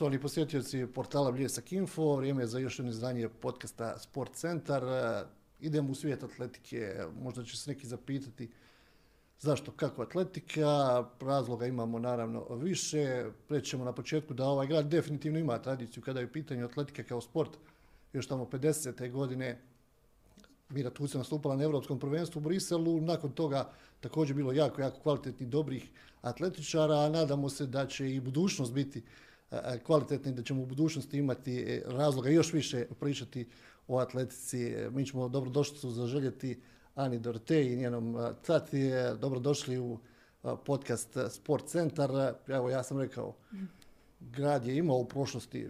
Poštovani posjetioci portala Bljesak Info, vrijeme je za još jedno izdanje podcasta Sport Centar. E, Idemo u svijet atletike, možda će se neki zapitati zašto, kako atletika, razloga imamo naravno više. Prećemo na početku da ovaj grad definitivno ima tradiciju kada je u pitanju atletika kao sport. Još tamo 50. godine Mira Tuca nastupala na Evropskom prvenstvu u Briselu, nakon toga također bilo jako, jako kvalitetni dobrih atletičara, a nadamo se da će i budućnost biti kvalitetni, da ćemo u budućnosti imati e, razloga još više pričati o atletici. Mi ćemo dobrodošli su zaželjeti Ani Dorte i njenom tati. Dobrodošli u podcast Sport Centar. Evo, ja sam rekao, grad je imao u prošlosti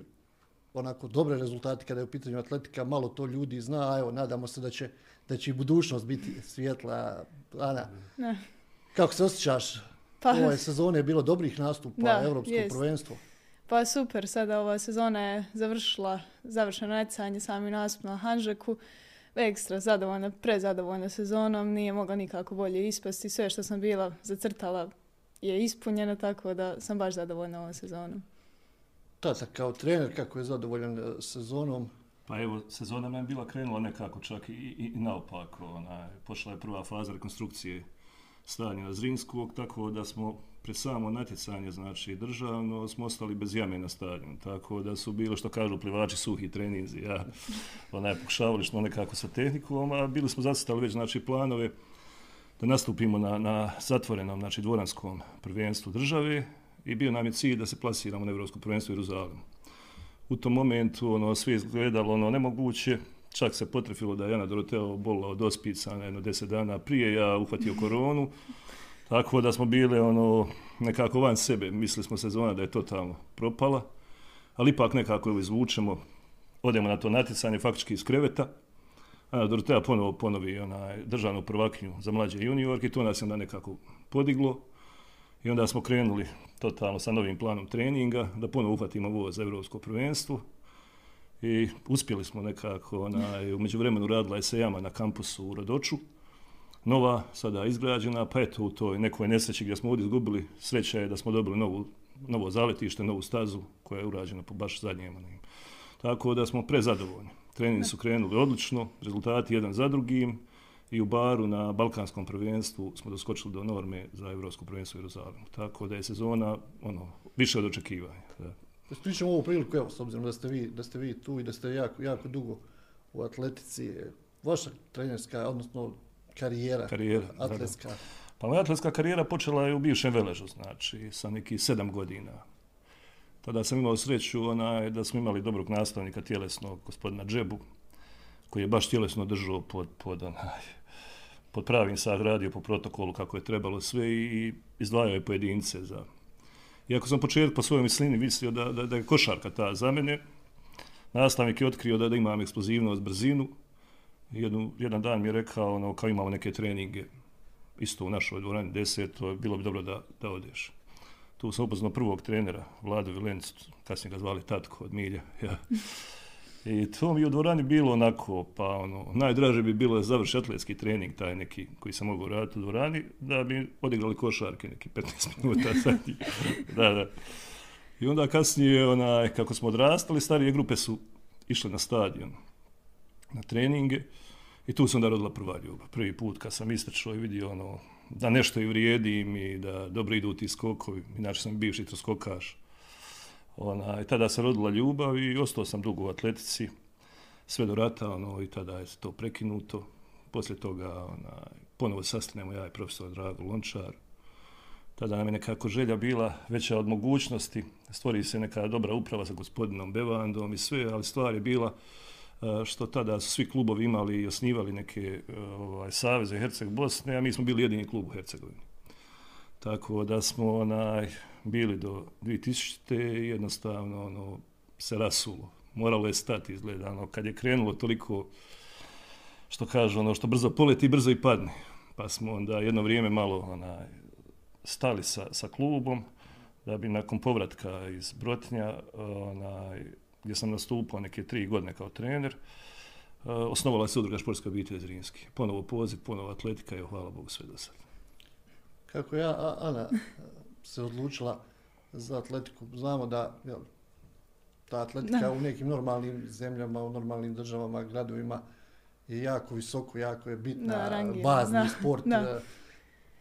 onako dobre rezultate kada je u pitanju atletika, malo to ljudi zna, a evo, nadamo se da će, da će i budućnost biti svjetla. Ana, ne. kako se osjećaš? Pa, Ove sezone je bilo dobrih nastupa, da, evropsko jest. prvenstvo. Pa super, sada ova sezona je završila, završeno necanje sami nastup na Hanžeku. Ekstra zadovoljna, prezadovoljna sezonom, nije mogla nikako bolje ispasti. Sve što sam bila zacrtala je ispunjeno, tako da sam baš zadovoljna ovom sezonom. Tata, kao trener, kako je zadovoljan e, sezonom? Pa evo, sezona nam je bila krenula nekako čak i, i, i naopako. Ona, pošla je prva faza rekonstrukcije stanja Zrinskog, tako da smo pre samo natjecanje, znači državno, smo ostali bez jame na stadionu. Tako da su bilo što kažu plivači suhi treninzi, ja onaj pokušavali što nekako sa tehnikom, a bili smo zacitali već znači planove da nastupimo na, na zatvorenom, znači dvoranskom prvenstvu države i bio nam je cilj da se plasiramo na Evropsko prvenstvo u Jeruzalemu. U tom momentu ono, sve izgledalo ono, nemoguće, čak se potrefilo da je Jana Doroteo bolila od ospica na jedno deset dana prije, ja uhvatio koronu, tako da smo bili ono, nekako van sebe, mislili smo sezona da je totalno propala, ali ipak nekako je izvučemo, odemo na to natjecanje, faktički iz kreveta, Ana Dorotea ponovo ponovi onaj državnu prvakinju za mlađe juniorke, to nas je onda nekako podiglo i onda smo krenuli totalno sa novim planom treninga, da ponovo uhvatimo ovo za evropsko prvenstvo, i uspjeli smo nekako, ona, umeđu vremenu radila je se jama na kampusu u Rodoču, nova, sada izgrađena, pa eto u toj nekoj nesreći gdje smo ovdje izgubili, sreća je da smo dobili novu, novo zaletište, novu stazu koja je urađena po baš zadnjem. Tako da smo prezadovoljni. Treningi su krenuli odlično, rezultati jedan za drugim i u baru na Balkanskom prvenstvu smo doskočili do norme za Evropsko prvenstvo u Jeruzalemu. Tako da je sezona ono, više od očekivanja. Da. Pričam ovu priliku, evo, s obzirom da ste vi, da ste vi tu i da ste jako, jako dugo u atletici. Vaša trenerska, odnosno karijera, karijera atletska. Da, da. Pa moja atletska karijera počela je u bivšem Veležu, znači, sa neki sedam godina. Tada sam imao sreću onaj, da smo imali dobrog nastavnika tjelesnog, gospodina Džebu, koji je baš tjelesno držao pod, pod, onaj, pod pravim sad radio po protokolu kako je trebalo sve i izdvajao je pojedince za Iako sam početku po svojoj mislini mislio da, da, da je košarka ta za mene, nastavnik je otkrio da, da imam eksplozivnost, brzinu. Jednu, jedan dan mi je rekao, ono, kao imamo neke treninge, isto u našoj dvorani deseto, bilo bi dobro da, da odeš. Tu sam upoznao prvog trenera, Vlado Vilenc, kasnije ga zvali Tatko od Milja. Ja. I to mi je u dvorani bilo onako, pa ono, najdraže bi bilo da završi atletski trening, taj neki koji sam mogao raditi u dvorani, da bi odigrali košarke neki 15 minuta sad. da, da. I onda kasnije, onaj, kako smo odrastali, starije grupe su išle na stadion, na treninge, i tu sam onda rodila prva ljubav. Prvi put kad sam istrčao i vidio ono, da nešto i vrijedim i da dobro idu ti skokovi, inače sam bivši troskokaš, Ona, i tada se rodila ljubav i ostao sam dugo u atletici sve do rata ono, i tada je to prekinuto. Poslije toga ona, ponovo sastanemo ja i profesor Drago Lončar. Tada nam je nekako želja bila veća od mogućnosti. Stvori se neka dobra uprava sa gospodinom Bevandom i sve, ali stvar je bila e, što tada su svi klubovi imali i osnivali neke e, ovaj, saveze Herceg Bosne, a mi smo bili jedini klub u Hercegovini. Tako da smo onaj, bili do 2000. jednostavno ono, se rasulo. Moralo je stati izgleda. Ono, kad je krenulo toliko što kaže ono što brzo poleti brzo i padne. Pa smo onda jedno vrijeme malo onaj, stali sa, sa klubom da bi nakon povratka iz Brotnja onaj, gdje sam nastupao neke tri godine kao trener osnovala se udruga športska obitelj Zrinski. Ponovo poziv, ponovo atletika i hvala Bogu sve do sada kako ja, Ana, se odlučila za atletiku. Znamo da jel, ta atletika u nekim normalnim zemljama, u normalnim državama, gradovima je jako visoko, jako je bitna, Da, bazni da, sport. da. E,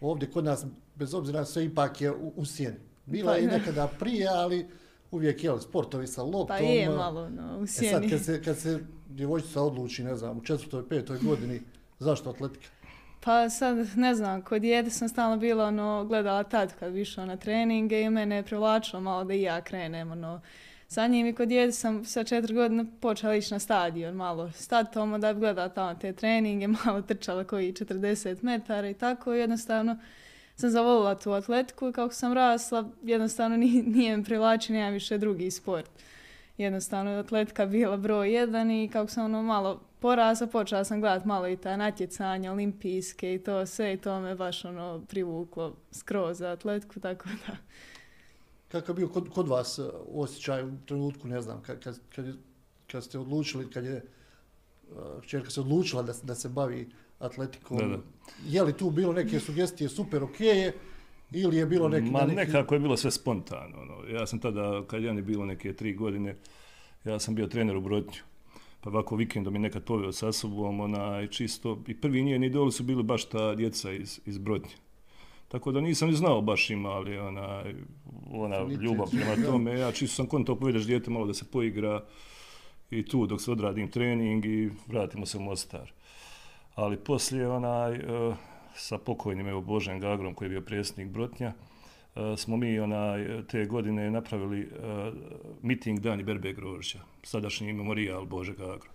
Ovdje kod nas, bez obzira sve, ipak je u, u sjeni. Bila Pa, je i da. nekada prije, ali uvijek je sportovi sa loptom. Pa je malo no, u E sad, sjeni. kad se, kad se djevojčica odluči, ne znam, u četvrtoj, petoj godini, zašto atletika? Pa sad, ne znam, kod dijete sam stalno bila ono, gledala tad kad bi išao ono na treninge i mene je privlačilo malo da i ja krenem. Ono. Sa njim i kod dijete sam sa četiri godine počela ići na stadion malo s tatom da bi gledala tamo te treninge, malo trčala koji 40 metara i tako. Jednostavno sam zavolila tu atletiku i kako sam rasla, jednostavno nije, nije mi privlačio nijedan više drugi sport. Jednostavno je atletika bila broj jedan i kako sam ono malo porasla, počela sam gledat malo i ta natjecanja olimpijske i to sve i to me baš ono privuklo skroz za atletiku, tako da. Kakav je bio kod, kod vas e, osjećaj u trenutku, ne znam, kad, kad, kad, je- kad ste odlučili, kad je e, čerka se odlučila da, se- da se bavi atletikom, Da, da. je li tu bilo neke sugestije super ok je, ili je bilo neki... Ma neki... nekako je bilo sve spontano. Ono. Ja sam tada, kad Jani bilo neke tri godine, ja sam bio trener u Brotnju. Pa ovako vikendom je nekad poveo sa sobom, onaj, čisto, i prvi njeni idoli su bili baš ta djeca iz, iz Brotnje. Tako da nisam ni znao baš ima, ali ona, ona ljubav prema tome. Ja čisto sam kontao povedeš dijete malo da se poigra i tu dok se odradim trening i vratimo se u Mostar. Ali poslije onaj, eh, sa pokojnim evo Božem Gagrom koji je bio predsjednik Brotnja, e, smo mi onaj, te godine napravili uh, miting Dani Berbe Grožića, sadašnji memorijal Bože Gagro.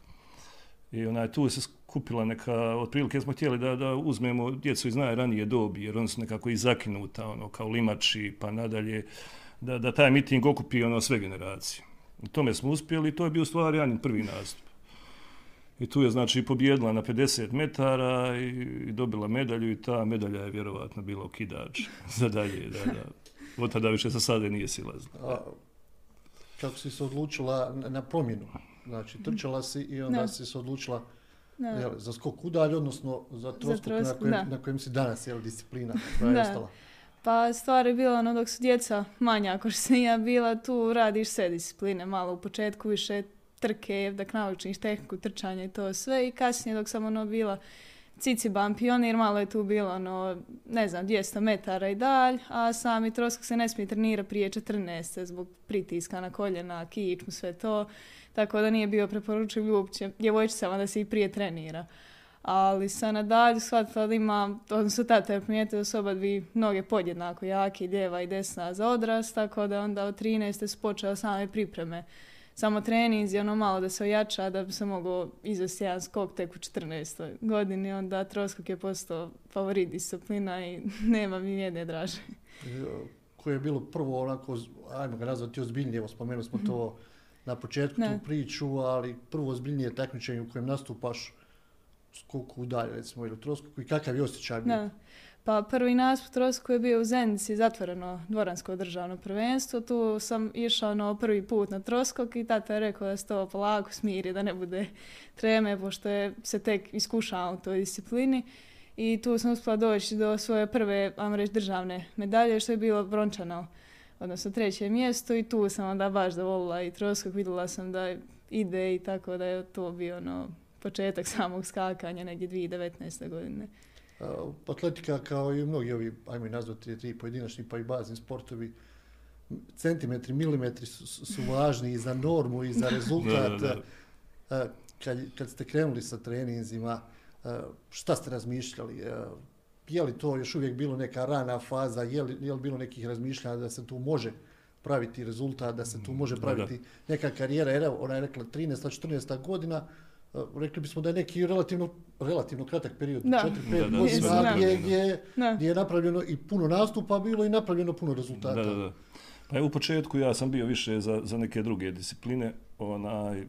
I onaj, tu se skupila neka, otprilike smo htjeli da, da uzmemo djecu iz najranije dobi, jer oni su nekako i zakinuta, ono, kao limači, pa nadalje, da, da taj miting okupi ono sve generacije. U tome smo uspjeli i to je bio u stvari Janin prvi nastup. I tu je znači pobjedila na 50 metara i, i dobila medalju i ta medalja je vjerovatno bila okidač za dalje. Da, da. Od tada više sa sade nije silazila. A, kako si se odlučila na, promjenu? Znači, trčala si i onda Da. si se odlučila Da. jel, za skok udalj, odnosno za troskok na, kojem, da. na kojem si danas, jel, disciplina koja je Da. ostala. Pa stvar je bila ono dok su djeca manja, ako što sam ja bila, tu radiš sve discipline, malo u početku više trke, da naučiš tehniku trčanja i to sve i kasnije dok sam ono bila Ciciban pionir, malo je tu bilo ono, ne znam, 200 metara i dalj, a sami trosk se ne smije trenira prije 14. zbog pritiska na koljena, kičmu, sve to, tako da nije bio preporučiv uopće djevojčicama da se i prije trenira. Ali sam nadalje shvatila da ima, odnosno tata je primijetio da su oba dvi noge podjednako jake, lijeva i desna za odrast, tako da onda od 13. su počela same pripreme. Samo treninzi, ono malo da se ojača, da bi se mogao izvesti jedan skok tek u 14. godini, onda troskok je postao favorit disciplina i nema mi nijedne draže. koje je bilo prvo onako, ajmo ga nazvati ozbiljnije, evo spomenuli smo to na početku Da. tu priču, ali prvo ozbiljnije takmičenje u kojem nastupaš skoku udalje, recimo, ili u troskoku i kakav je osjećaj bio? Da. Pa prvi nastup trosku je bio u Zenici, zatvoreno dvoransko državno prvenstvo. Tu sam išao ono na prvi put na troskok i tata je rekao da se to polako smiri, da ne bude treme, pošto je se tek iskušao u toj disciplini. I tu sam uspjela doći do svoje prve, vam reći, državne medalje, što je bilo brončano, odnosno treće mjesto i tu sam onda baš dovolila i troskok, vidjela sam da ide i tako da je to bio ono, početak samog skakanja, negdje 2019. godine. Atletika kao i mnogi ovi, ajmo i nazvati ti pojedinačni pa i bazni sportovi, centimetri, milimetri su, su važni i za normu i za rezultat. Da, da, A, Kad, kad ste krenuli sa treninzima, šta ste razmišljali? Je li to još uvijek bilo neka rana faza? Je li, je li bilo nekih razmišljanja da se tu može praviti rezultat, da se tu može Da, praviti neka karijera? Jer ona je rekla 13. 14. godina, rekli bismo da je neki relativno, relativno kratak period, Da. 4-5 Da, da, godina, gdje, godina. gdje, je napravljeno i puno nastupa bilo i napravljeno puno rezultata. Da, da, da. Pa evo u početku ja sam bio više za, za neke druge discipline, onaj,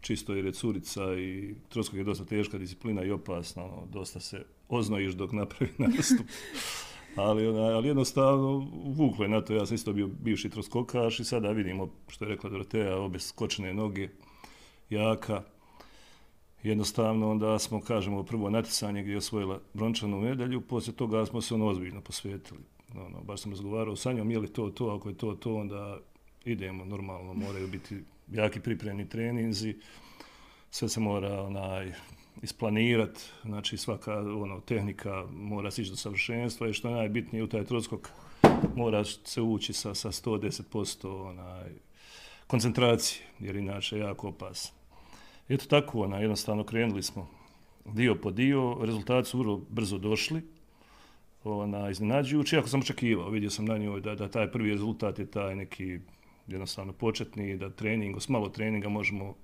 čisto jer je curica i troskog je dosta teška disciplina i opasna, ono, dosta se oznojiš dok napravi nastup. ali, onaj, ali jednostavno vuklo je na to, ja sam isto bio bivši troskokaš i sada vidimo što je rekla Doroteja, obe skočene noge, jaka. Jednostavno onda smo, kažemo, prvo natjecanje gdje je osvojila brončanu medalju, poslije toga smo se ono ozbiljno posvetili. Ono, baš sam razgovarao sa njom, je li to to, ako je to to, onda idemo normalno, moraju biti jaki pripremni treninzi, sve se mora onaj, isplanirati, znači svaka ono, tehnika mora sići do savršenstva i što je najbitnije u taj troskok mora se ući sa, sa 110% onaj, koncentracije, jer inače je jako opasno. Eto tako, ona, jednostavno krenuli smo dio po dio, rezultati su vrlo brzo došli, ona, iznenađujući, ako sam očekivao, vidio sam na njoj da, da taj prvi rezultat je taj neki jednostavno početni, da trening, s malo treninga možemo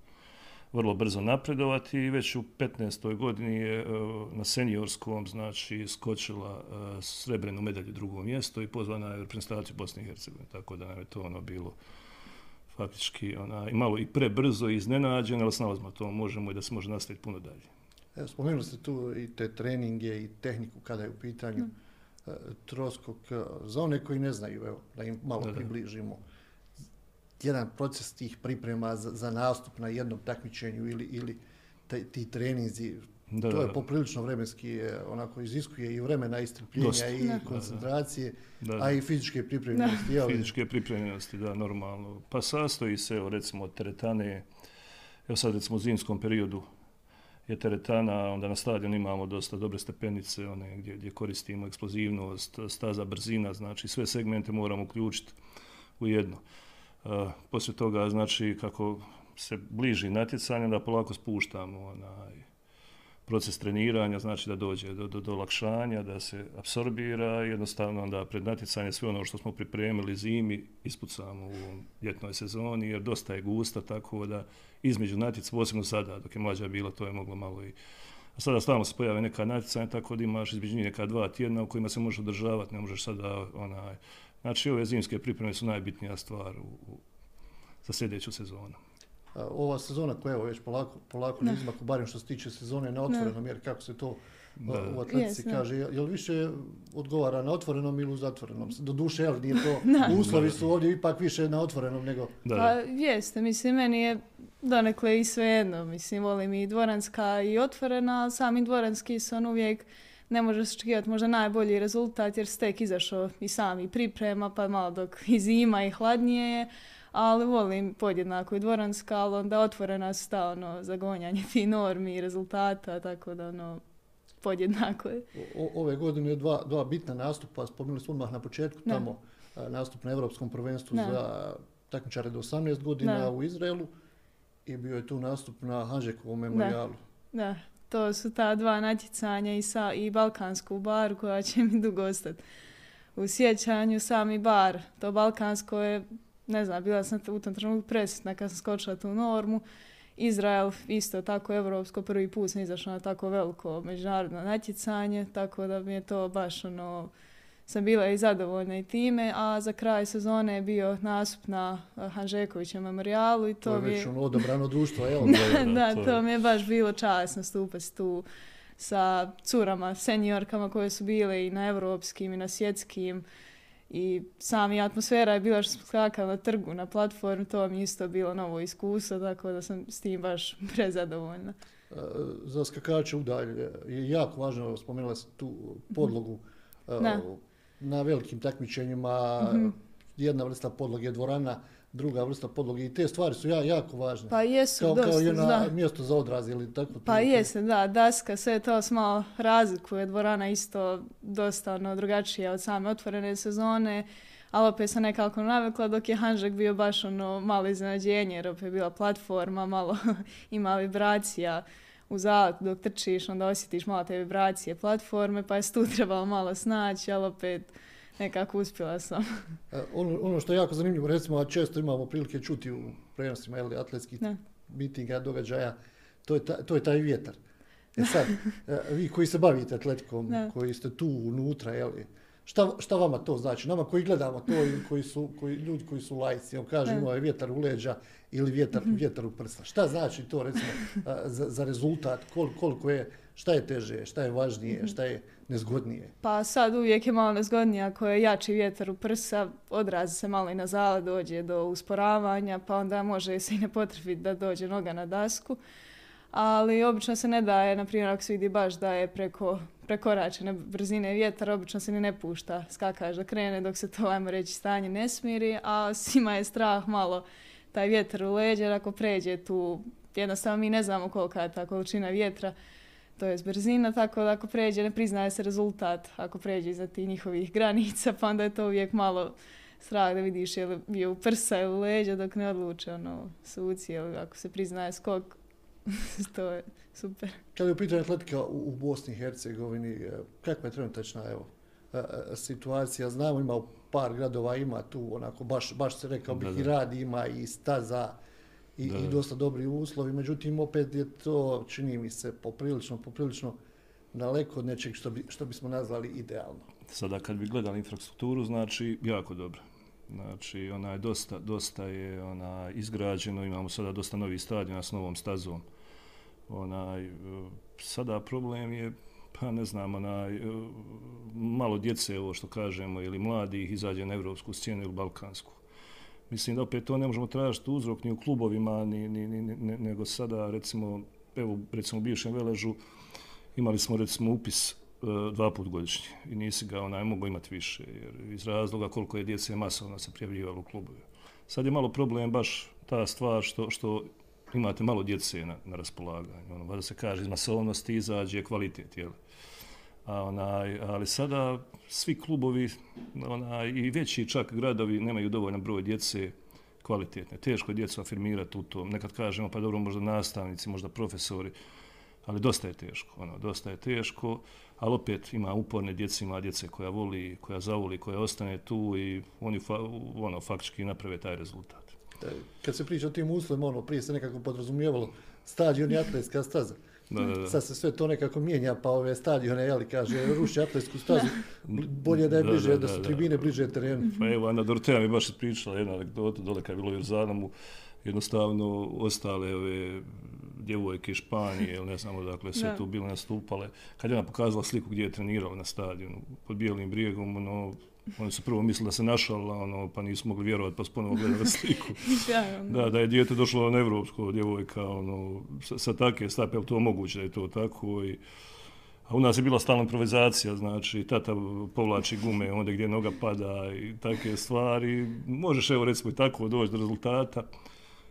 vrlo brzo napredovati i već u 15. godini je e, na seniorskom znači skočila e, srebrenu medalju drugo mjesto i pozvana je reprezentaciju Bosne i Hercegovine, tako da nam je to ono bilo faktički ona, i malo i prebrzo i iznenađeno, ali snalazimo to možemo i da se može nastaviti puno dalje. Evo, spomenuli ste tu i te treninge i tehniku kada je u pitanju mm. troskog. Za one koji ne znaju, evo, da im malo da, približimo, jedan proces tih priprema za, za nastup na jednom takmičenju ili, ili te, ti treninzi, da, to je poprilično vremenski, onako iziskuje i vremena i strpljenja i da. koncentracije, da, da. a i fizičke pripremljenosti. Da. Fizičke pripremljenosti, da, normalno. Pa sastoji se, evo, recimo, od teretane, evo sad recimo u zimskom periodu, je teretana, onda na stadion imamo dosta dobre stepenice, one gdje, gdje koristimo eksplozivnost, staza, brzina, znači sve segmente moramo uključiti u jedno. Uh, poslije toga, znači, kako se bliži natjecanje, da polako spuštamo onaj proces treniranja, znači da dođe do, do, do lakšanja, da se absorbira, jednostavno da pred natjecanje sve ono što smo pripremili zimi ispucamo u ljetnoj sezoni, jer dosta je gusta, tako da između natjeca, posebno sada, dok je mlađa bila, to je moglo malo i... A sada stavno se pojave neka natjecanja, tako da imaš između neka dva tjedna u kojima se možeš održavati, ne možeš sada onaj... Znači, ove zimske pripreme su najbitnija stvar u, u, za sljedeću sezonu. Ova sezona koja je već polako, polako na izmaku, barem što se tiče sezone na otvorenom, jer kako se to da. u atletici yes, kaže, je li više odgovara na otvorenom ili u zatvorenom? Do duše, jel, nije to, uslovi su ovdje ipak više na otvorenom nego... Da. Pa jeste, mislim, meni je donekle i sve jedno, mislim, volim i dvoranska i otvorena, ali sami dvoranski su on uvijek ne može se očekivati možda najbolji rezultat jer stek izašao i sami priprema, pa malo dok i zima i hladnije je, ali volim podjednako i dvoranska, ali onda otvorena su ta ono, zagonjanje ti normi i rezultata, tako da ono, podjednako je. O, ove godine je dva, dva bitna nastupa, spomenuli smo odmah na početku, ne. tamo nastup na Evropskom prvenstvu ne. za takmičare do 18 godina ne. u Izraelu i bio je tu nastup na Hanžekovom memorialu. Da, to su ta dva natjecanja i, sa, i Balkansku bar koja će mi dugo ostati. U sjećanju sami bar, to Balkansko je, ne znam, bila sam u tom trenutku presjetna kad sam skočila tu normu. Izrael isto tako evropsko, prvi put sam izašla na tako veliko međunarodno natjecanje, tako da mi je to baš ono, sam bila i zadovoljna i time, a za kraj sezone je bio nastup na eh, Hanžekovićem memorialu i to, to je već ono odobrano društvo, jel? da, da, to, to mi je baš bilo čas nastupati tu sa curama, seniorkama koje su bile i na evropskim i na svjetskim i sami atmosfera je bila što smo skakali na trgu, na platformu, to mi isto bilo novo iskustvo, tako da sam s tim baš prezadovoljna. Eh, za skakače udalj je jako važno, spomenula sam tu podlogu, da na velikim takmičenjima, mm -hmm. jedna vrsta podloge je dvorana, druga vrsta podloge i te stvari su ja, jako važne. Pa jesu kao, dosta, kao jedno da. mjesto za odraz ili tako. Pa jesu, da, daska, sve to s malo razlikuje, dvorana isto dosta ono, drugačija od same otvorene sezone, ali opet sam nekako navikla dok je Hanžek bio baš ono malo iznenađenje, jer opet je bila platforma, malo ima vibracija u zalet dok trčiš, onda osjetiš malo te vibracije platforme, pa je tu trebalo malo snaći, ali opet nekako uspjela sam. E, ono, ono što je jako zanimljivo, recimo, a često imamo prilike čuti u prenosima ili atletskih mitinga, događaja, to je, ta, to je taj vjetar. E sad, e, vi koji se bavite atletikom, ne. koji ste tu unutra, jeli, šta, šta vama to znači? Nama koji gledamo to i koji su, koji, ljudi koji su lajci, on kaže imao je vjetar u leđa ili vjetar, -hmm. vjetar u prsa. Šta znači to recimo za, za rezultat? Kol, koliko je, šta je teže, šta je važnije, -hmm. šta je nezgodnije? Pa sad uvijek je malo nezgodnije ako je jači vjetar u prsa, odrazi se malo i na zale, dođe do usporavanja, pa onda može se i ne potrebiti da dođe noga na dasku. Ali obično se ne daje, na primjer ako se vidi baš da je preko prekoračene brzine vjetra, obično se ni ne pušta skakaš da krene dok se to, ajmo reći, stanje ne smiri, a svima je strah malo taj vjetar u leđa, jer ako pređe tu, jednostavno mi ne znamo kolika je ta količina vjetra, to je brzina, tako da ako pređe ne priznaje se rezultat, ako pređe iza tih njihovih granica, pa onda je to uvijek malo strah da vidiš je li bio u prsa ili u leđa dok ne odluče ono, suci, ili ako se priznaje skok, to je super. Kada je u pitanju atletika u, u Bosni i Hercegovini, e, kakva je trenutačna evo, e, e, situacija? Znamo ima par gradova, ima tu onako, baš, baš se rekao bih i radi, ima i staza i, i dosta dobri uslovi, međutim opet je to, čini mi se, poprilično, poprilično daleko od nečeg što, bi, što bismo nazvali idealno. Sada kad bi gledali infrastrukturu, znači jako dobro. Znači, ona je dosta, dosta je ona izgrađeno, imamo sada dosta novi stadion s novom stazom. Onaj, e, sada problem je, pa ne znam, onaj, e, malo djece, ovo što kažemo, ili mladi ih izađe na evropsku scenu ili balkansku. Mislim da opet to ne možemo tražiti uzrok ni u klubovima, ni, ni, ni, nego sada, recimo, evo, recimo u bivšem Veležu, imali smo, recimo, upis e, dva put godišnje i nisi ga onaj mogao imati više jer iz razloga koliko je djece masovno se prijavljivalo u klubove. Sad je malo problem baš ta stvar što, što imate malo djece na, na raspolaganju. Ono, da se kaže iz masovnosti izađe kvalitet. Jel? A onaj, ali sada svi klubovi onaj, i veći čak gradovi nemaju dovoljan broj djece kvalitetne. Teško je djecu afirmirati u tom. Nekad kažemo pa dobro možda nastavnici, možda profesori, ali dosta je teško. Ono, dosta je teško ali opet ima uporne djece, ima djece koja voli, koja zavoli, koja ostane tu i oni fa, ono, faktički naprave taj rezultat. E, kad se priča o tim uslovima, ono, prije se nekako podrazumijevalo stadion i atletska staza. Da, da, da. Sad se sve to nekako mijenja, pa ove stadione, jeli, kaže, ruši atletsku stazu, bolje da je bliže, da, da, da, da su tribine bliže terenu. Pa evo, Ana Dorotea mi baš pričala jedna anegdota, dole kad je bilo u Jerzanamu, jednostavno ostale ove djevojke Španije ili ne znam odakle sve tu bile nastupale. Kad je ona pokazala sliku gdje je trenirala na stadionu pod Bijelim brijegom, ono, oni su prvo mislili da se našala, ono, pa nisu mogli vjerovati, pa su ponovo gledali sliku. da, da je dijete došlo na evropsko djevojka, ono, sa, sa take stape, ali to moguće da je to tako. I, a u nas je bila stalna improvizacija, znači, tata povlači gume onda gdje noga pada i take stvari. Možeš, evo, recimo, i tako doći do rezultata.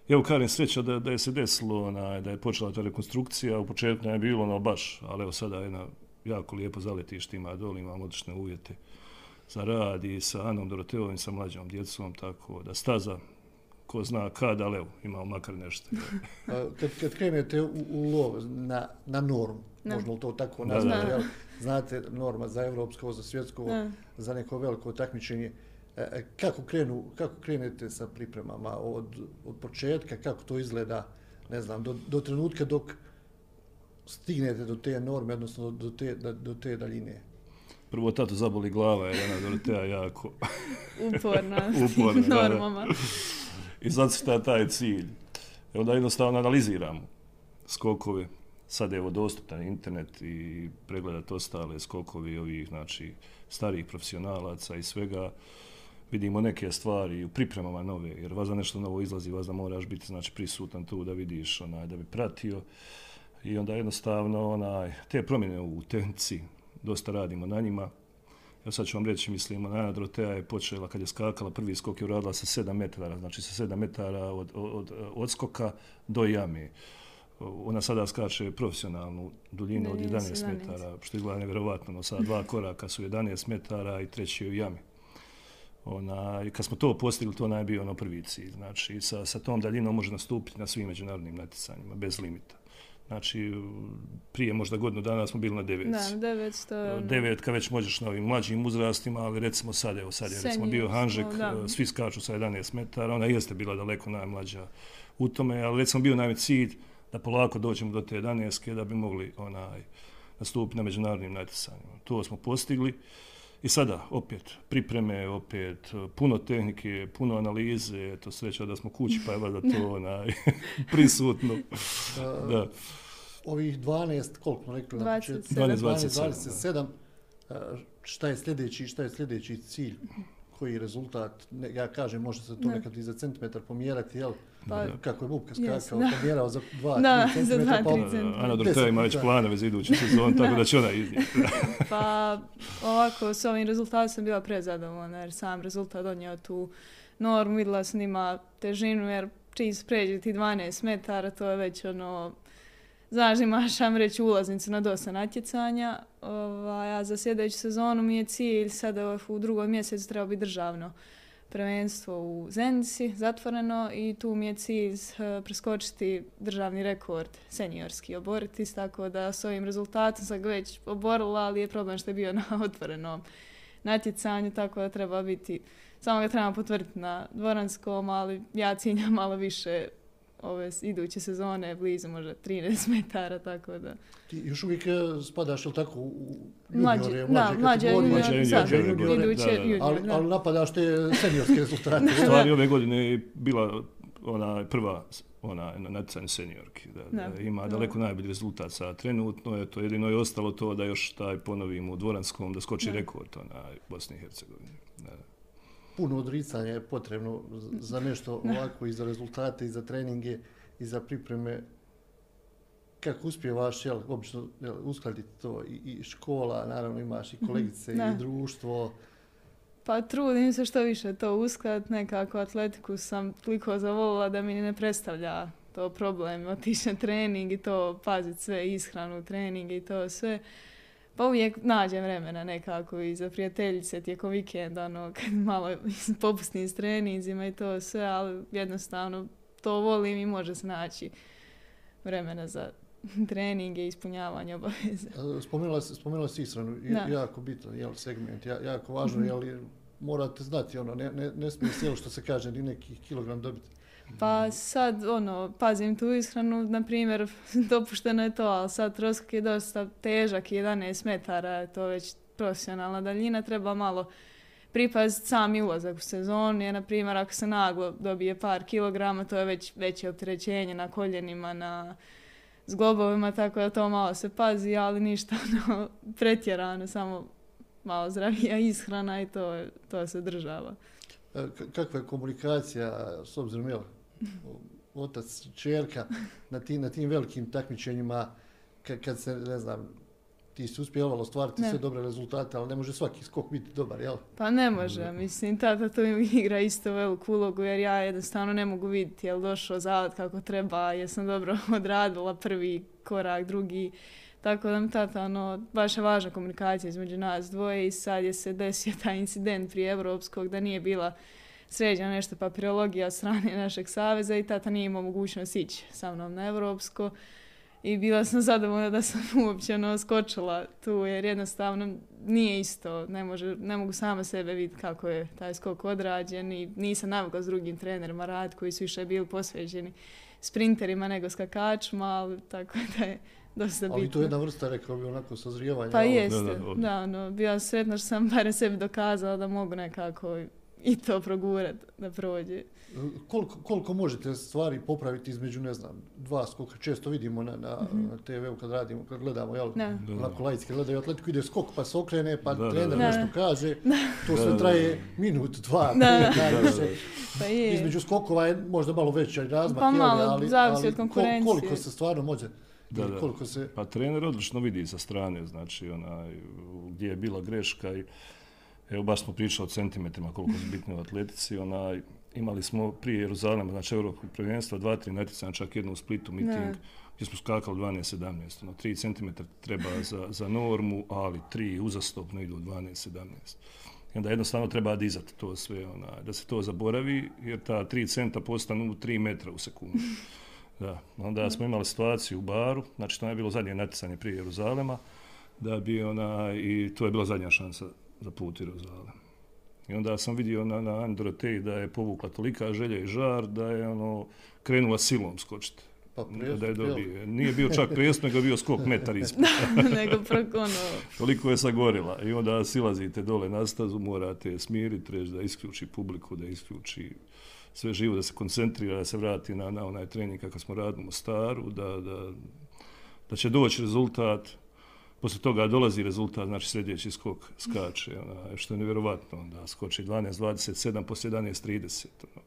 Evo kažem sreća da, da je se desilo, ona, da je počela ta rekonstrukcija, u početku ne je bilo ono baš, ali evo sada je na jako lijepo zaletište, ima doli, imamo odlične uvjete za rad i sa Anom Doroteovim, sa mlađom djecom, tako da staza, ko zna kada, ali evo, imamo makar nešto. kad, kad krenete u, u lov na, na normu, no. možemo li to tako nazvati, znate norma za evropsko, za svjetsko, no. za neko veliko takmičenje, E, e, kako, krenu, kako krenete sa pripremama od, od početka, kako to izgleda, ne znam, do, do trenutka dok stignete do te norme, odnosno do te, do te daljine? Prvo tato zaboli glava, jer ona Dorotea jako uporna, uporna normama. I sad zacrta taj cilj. I onda jednostavno analiziramo skokove. Sad je evo dostupan internet i pregledati ostale skokovi ovih, znači, starih profesionalaca i svega vidimo neke stvari u pripremama nove, jer vas nešto novo izlazi, vas moraš biti znači, prisutan tu da vidiš, onaj, da bi pratio. I onda jednostavno onaj, te promjene u tenci, dosta radimo na njima. Ja sad ću vam reći, mislim, Ana Drotea je počela kad je skakala, prvi skok je uradila sa 7 metara, znači sa 7 metara od, od, od skoka do jame. Ona sada skače profesionalnu duljinu od 11 metara, što izgleda nevjerovatno, no sada dva koraka su 11 metara i treći je u jami ona, i kad smo to postigli, to naj bio ono prvi cilj. Znači, sa, sa tom daljinom može nastupiti na svim međunarodnim natjecanjima, bez limita. Znači, prije možda godinu dana smo bili na devet. Da, devet, to je... Ono- devet, kad već možeš na ovim mlađim uzrastima, ali recimo sad, evo sad je recimo bio Hanžek, smo, svi skaču sa 11 metara, ona jeste bila daleko najmlađa u tome, ali recimo bio najveći cilj da polako dođemo do te 11 da bi mogli onaj, nastupiti na međunarodnim natjecanjima. To smo postigli. I sada, opet, pripreme, opet, puno tehnike, puno analize, to sreća da smo kući, pa evo da to onaj, prisutno. da. Ovih 12, koliko smo rekli? 27. 12, 27. 27. Šta je sljedeći, šta je sljedeći cilj? Koji rezultat? Ne, ja kažem, može se to ne. nekad i za centimetar pomjerati, jel? Pa, kako je Bubka skakao, yes, pomjerao za 2-3 cm. Da, pa, Ana Doroteva ima već planove za idući sezon, tako da će ona iznijeti. pa, ovako, s ovim rezultatom sam bila prezadovoljna, jer sam rezultat donio tu normu, videla sam ima težinu, jer čiji pređe ti 12 metara, to je već ono, znaš, imaš, vam reći, ulaznicu na dosta natjecanja. Ovaj, a za sljedeću sezonu mi je cilj, sada ovaj, u drugom mjesecu treba biti državno prvenstvo u Zenici, zatvoreno i tu mi je cilj eh, preskočiti državni rekord seniorski oboriti, tako da s ovim rezultatom sam ga već oborila, ali je problem što je bio na otvorenom natjecanju, tako da treba biti, samo ga trebamo potvrditi na dvoranskom, ali ja ciljam malo više ove iduće sezone, blizu možda 13 metara, tako da... Ti još uvijek e, spadaš, ili tako, u Mlađe, juniore, da, mlađe mlađe kategorije? junior, Mlađe sad, juniore, iduće da, da. junior, Ali, da. ali napadaš te seniorske rezultate. U stvari ove godine je bila ona prva ona na natjecanju seniorki. Da, da, Da. ima Da. daleko najbolji rezultat sa trenutno. Je to jedino je ostalo to da još taj ponovimo u dvoranskom da skoči Da. rekord ona Bosni i Hercegovine. Da. Puno odricanja je potrebno za nešto ovako i za rezultate i za treninge i za pripreme. Kako uspjevaš, jel, obično jel, uskladiti to i, i škola, naravno imaš i kolegice Da. i društvo. Pa trudim se što više to uskladiti, nekako atletiku sam toliko zavolila da mi ne predstavlja to problem, otići na trening i to paziti sve, ishranu, trening i to sve. Pa uvijek nađem vremena nekako i za prijateljice tijekom vikenda, ono, kad malo popustim s treninzima i to sve, ali jednostavno to volim i može se naći vremena za treninge i ispunjavanje obaveza. E, Spomenula, si- spomenula si ishranu, i- Da. jako bitan jel, segment, ja, jako važno, Mhm. jel, morate znati, ono, ne, ne, ne smije sjelo što se kaže, ni neki kilogram dobiti. Pa sad, ono, pazim tu ishranu, na primjer, dopušteno je to, ali sad troskak je dosta težak, 11 metara, je to već profesionalna daljina, treba malo pripaziti sami ulazak u sezonu, jer, na primjer, ako se naglo dobije par kilograma, to je već veće opterećenje na koljenima, na zglobovima, tako da to malo se pazi, ali ništa ono, pretjerano, samo malo zdravija ishrana i to, to se država. E, k- Kakva je komunikacija, s obzirom, jel, otac, čerka, na tim, na tim velikim takmičenjima, ka- kad se, ne znam, ti si uspjevalo stvariti Ne. sve dobre rezultate, ali ne može svaki skok biti dobar, jel? Pa ne može, mislim, tata tu igra isto veliku ulogu jer ja jednostavno ne mogu vidjeti je li došao zalet kako treba, jesam dobro odradila prvi korak, drugi. Tako da mi tata, ono, baš je važna komunikacija između nas dvoje i sad je se desio taj incident prije Evropskog da nije bila sređena nešto papirologija od strane našeg saveza i tata nije imao mogućnost ići sa mnom na Evropsko. I bila sam zadovoljna da sam uopće ono, skočila tu jer jednostavno nije isto. Ne, može, ne mogu sama sebe vidjeti kako je taj skok odrađen i nisam navukla s drugim trenerima rad koji su više bili posveđeni sprinterima nego skakačima, ali tako da je dosta bitno. Ali to je jedna vrsta, rekao bi, onako sazrijevanja. Pa jeste, Da, da, da, da, od- ono, bila sretna što sam barem sebi dokazala da mogu nekako i to progurat da prođe. Koliko, koliko možete stvari popraviti između, ne znam, dva skoka, često vidimo na, na, na TV-u kad radimo, kad gledamo, jel? Da. Da, da. Onako laički gledaju atletiku, ide skok pa se okrene, pa Da, da, trener da. nešto kaže, to sve Da, da, traje minut, dva, Da. pet, najviše. Pa je. Između skokova je možda malo veći razmak, Pa jel, malo, ali, zavisi ali od konkurencije. kol- koliko se stvarno može, Da, da. koliko se... Pa trener odlično vidi sa strane, znači onaj, gdje je bila greška i evo baš smo pričali o centimetrima koliko su bitne u atletici, onaj, imali smo prije Jeruzalema, znači Evropskog prvenstva, dva, tri natjecanja, čak jedno u Splitu, miting, Da. gdje smo skakali 12-17, ono, 3 cm treba za, za normu, ali 3 uzastopno idu 12-17. I onda jednostavno treba dizati to sve, ona, da se to zaboravi, jer ta 3 centa postanu 3 metra u sekundu. Da, onda smo imali situaciju u baru, znači to je bilo zadnje natjecanje prije Jeruzalema, da bi ona, i to je bila zadnja šansa za put Jeruzalem. I onda sam vidio na, na Ani Doroteji da je povukla tolika želja i žar da je ono krenula silom skočiti. Pa da je dobije. Nije bio čak prijestup, nego je bio skok metar ispod. nego preko ono, Toliko je sagorila. I onda silazite dole na stazu, morate smiriti, reći da isključi publiku, da isključi sve živo, da se koncentrira, da se vrati na, na onaj trening kako smo radili u Staru, da, da, da će doći rezultat. Posle toga dolazi rezultat, znači sljedeći skok skače, ona, što je nevjerovatno, da skoči 12.27, poslije 11.30. Ono.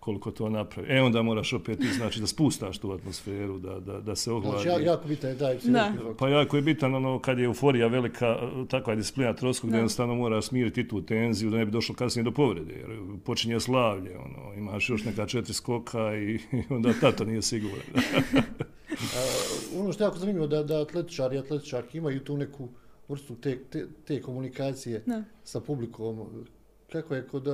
koliko to napravi. E onda moraš opet znači da spustaš tu atmosferu, da, da, da se ohladi. Znači, ja- jako bitan je taj psihološki. Pa jako je bitan ono kad je euforija velika, takva je disciplina troskog, gdje Da. jednostavno moraš smiriti tu tenziju da ne bi došlo kasnije do povrede. Jer počinje slavlje, ono, imaš još neka četiri skoka i, i onda tata nije siguran. ono što je jako zanimljivo da, da atletičari i atletičarki imaju tu neku vrstu te, te, te komunikacije ne. sa publikom. Kako je kod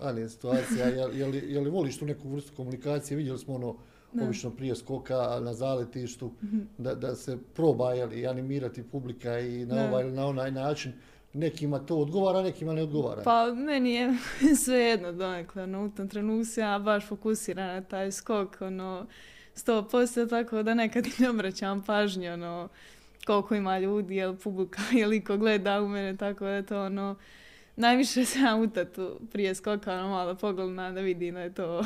Anje situacija? Je, je, li, je li voliš tu neku vrstu komunikacije? Vidjeli smo ono, Ne. obično prije skoka na zaletištu, mm -hmm. da, da se proba jeli, animirati publika i na ne. ovaj ili na onaj način. Nekima to odgovara, nekima ne odgovara. Pa meni je sve jedno donekle, ono, u tom trenutku ja baš fokusirana na taj skok, ono, uh, sto posto, tako da nekad ne obraćam pažnju, ono, koliko ima ljudi, jel publika, jel ko gleda u mene, tako da to, ono, najviše se nam utatu prije skoka, ono, malo pogledna da vidi da je to,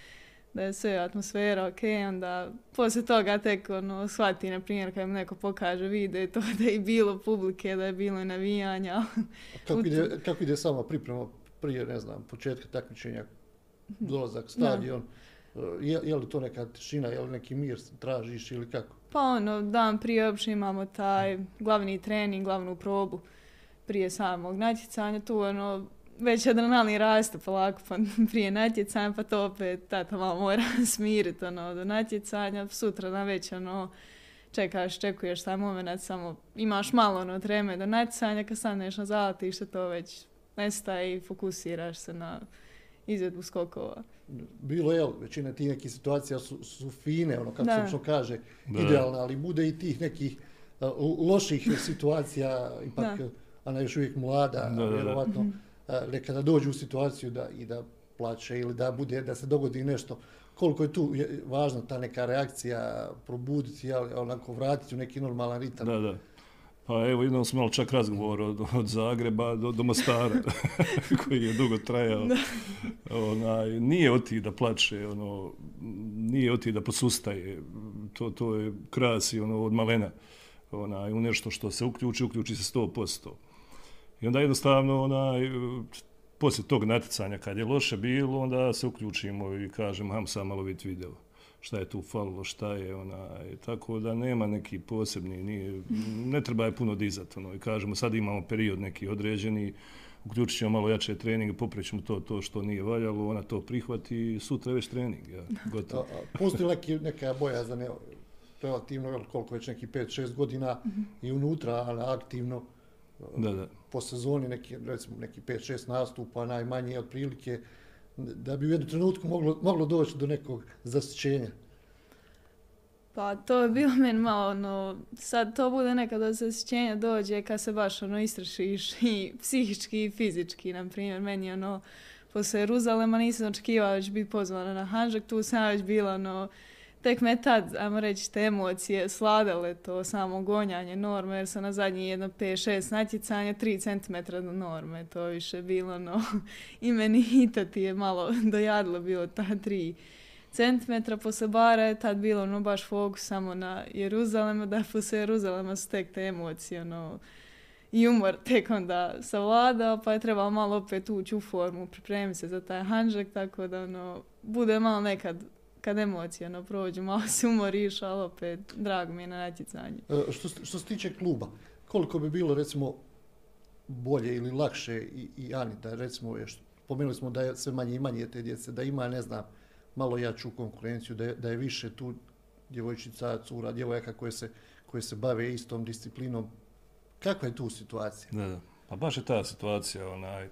da je sve atmosfera ok, onda posle toga tek, ono, shvati, na primjer, kad mi neko pokaže vide, to da je bilo publike, da je bilo navijanja. Kako, ide, kako ide sama priprema prije, ne znam, početka takmičenja, mhm. dolazak, stadion? Da E, je, je li to neka tišina, je li neki mir tražiš ili kako? Pa ono, dan prije uopće imamo taj glavni trening, glavnu probu prije samog natjecanja. Tu ono, već adrenalin raste polako pa prije natjecanja, pa to opet tata malo mora smiriti ono, do natjecanja. Sutra na već ono, čekaš, čekuješ taj moment, samo imaš malo ono treme do natjecanja, kad staneš na zalatište to već nestaje i fokusiraš se na izvedbu skokova. Bilo je, većina tih nekih situacija su, su fine, ono kako Da. se obično kaže, Da. idealne, ali bude i tih nekih a, loših situacija, ipak Da. Ana je još uvijek mlada, Da, da, da. vjerovatno, a, nekada dođe u situaciju da i da plače ili da bude, da se dogodi nešto. Koliko je tu je, važna ta neka reakcija, probuditi, jel, onako vratiti u neki normalan ritam. Da, da. Pa evo, jednom smo imali čak razgovor od, od Zagreba do, do Mostara, koji je dugo trajao. Onaj, nije oti da plače, ono, nije oti da posustaje. To, to je krasi ono, od malena. Onaj, u nešto što se uključi, uključi se 100%. I onda jednostavno, onaj, poslije tog natjecanja, kad je loše bilo, onda se uključimo i kažemo, ham sam malo vidjeti video šta je tu falilo, šta je onaj, tako da nema neki posebni, nije, ne treba je puno dizati, ono, i kažemo sad imamo period neki određeni, uključit ćemo malo jače treninge, poprećemo to, to što nije valjalo, ona to prihvati i sutra je već trening, ja, gotovo. a, Postoji neki, neka bojazan, evo, relativno, jel, koliko već neki 5-6 godina i unutra, ali aktivno, Da, da. po sezoni neki, recimo neki 5-6 nastupa, najmanje otprilike, da bi u jednom trenutku moglo, moglo doći do nekog zasićenja. Pa to je bilo meni malo ono, sad to bude nekada zasjećenja dođe kad se baš ono istrašiš i psihički i fizički, na primjer, meni ono, posle Jeruzalema nisam očekivala da ću biti pozvana na Hanžak, tu sam već bila ono, tek me tad, ajmo reći, te emocije sladale to samo gonjanje norme, jer sam na zadnji jedno 5-6 natjecanja 3 cm do norme, to je više bilo no. I meni i to ti je malo dojadilo bilo ta 3 centimetra posle bara je tad bilo ono baš fokus samo na Jeruzalema, da posle Jeruzalema su tek te emocije, ono, i umor tek onda savladao, pa je trebalo malo opet ući u formu, pripremiti se za taj hanžak, tako da ono, bude malo nekad kad emocije ono, prođu, malo se umoriš, ali opet drago mi je na natjecanje. E, Što, što se tiče kluba, koliko bi bilo recimo bolje ili lakše i, i Ani da recimo je što, pomenuli smo da je sve manje i manje te djece, da ima ne znam malo jaču konkurenciju, da je, da je više tu djevojčica, cura, djevojaka koje se, koje se bave istom disciplinom. Kakva je tu situacija? Da, da. Pa baš je ta situacija, onaj,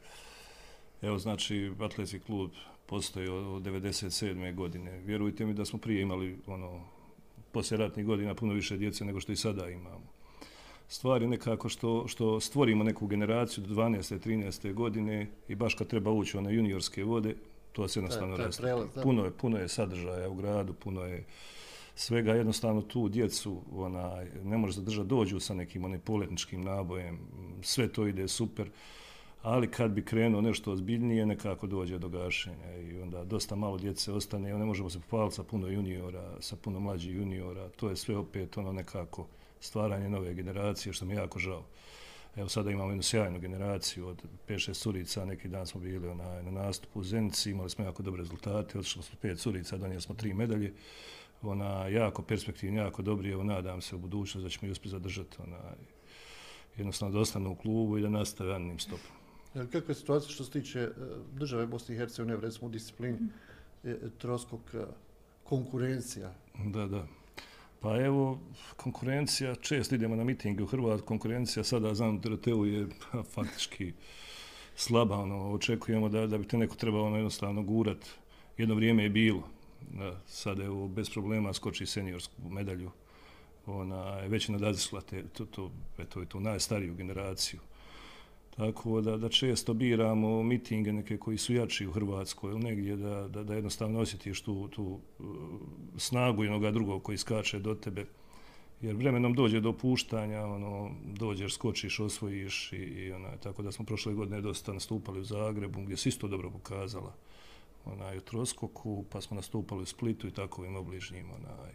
evo znači, atletski klub postoji od od 97. godine. Vjerujte mi da smo prije imali, ono, poslije ratnih godina puno više djece nego što i sada imamo. Stvar je nekako što, što stvorimo neku generaciju do 12. 13. godine i baš kad treba ući one juniorske vode, to se jednostavno raste. prelaz, da. Puno je, puno je sadržaja u gradu, puno je svega jednostavno tu djecu onaj, ne može zadržati, dođu sa nekim onim poletničkim nabojem, sve to ide super, ali kad bi krenuo nešto ozbiljnije, nekako dođe do gašenja i onda dosta malo djece ostane, ne možemo se pohvaliti sa puno juniora, sa puno mlađih juniora, to je sve opet ono nekako stvaranje nove generacije, što mi je jako žao. Evo sada imamo jednu sjajnu generaciju od 5-6 curica, neki dan smo bili na, na nastupu u Zenici, imali smo jako dobre rezultate, otišli smo 5 curica, donijeli smo 3 medalje, ona jako perspektivni, jako dobri, evo nadam se u budućnosti da ćemo i uspjeti zadržati ona, jednostavno da ostanu u klubu i da nastave ranim stopom. Kakva je situacija što se tiče e, države Bosne i Hercegovine, recimo u disciplini e, troskog e, konkurencija? Da, da. Pa evo, konkurencija, često idemo na mitinge u Hrvatskoj, konkurencija sada, znam, TRT-u je pa, faktički slaba, ono, očekujemo da, da bi te neko trebalo ono, jednostavno gurat. Jedno vrijeme je bilo, da, sada evo, bez problema skoči seniorsku medalju, ona je već nadazisla te, to, to, eto, to, najstariju generaciju. Tako da, da često biramo mitinge neke koji su jači u Hrvatskoj ili negdje da, da, da jednostavno osjetiš tu, tu uh, snagu jednoga drugog koji skače do tebe. Jer vremenom dođe do opuštanja, ono, dođeš, skočiš, osvojiš i, i ona, tako da smo prošle godine dosta nastupali u Zagrebu gdje se isto dobro pokazala onaj, u Troskoku, pa smo nastupali u Splitu i takovim obližnjim. Onaj.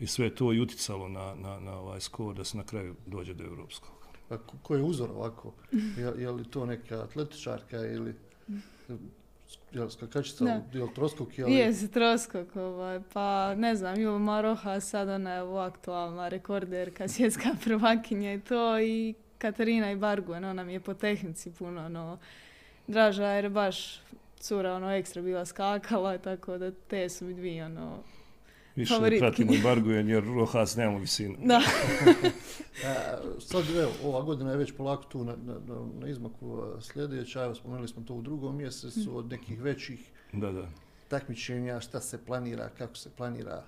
I sve to je uticalo na, na, na ovaj skor da se na kraju dođe do Evropskog. Pa ko je uzor ovako? Je, je li to neka atletičarka ili je li skakačica, je li troskok? Je li... Jes, troskok, ovaj, pa ne znam, Julo Maroha, sad ona je ovo aktualna rekorderka, svjetska prvakinja i to, i Katarina i Barguen, ona mi je po tehnici puno, ono, draža jer baš cura, ono, ekstra bila skakala, tako da te su mi dvije, ono, više Favoritki. pratimo i Bargujen jer Rojas nemamo visinu. Da. sad, evo, ova godina je već polako tu na, na, na izmaku sljedeća, evo, spomenuli smo to u drugom mjesecu, od nekih većih da, da. takmičenja, šta se planira, kako se planira?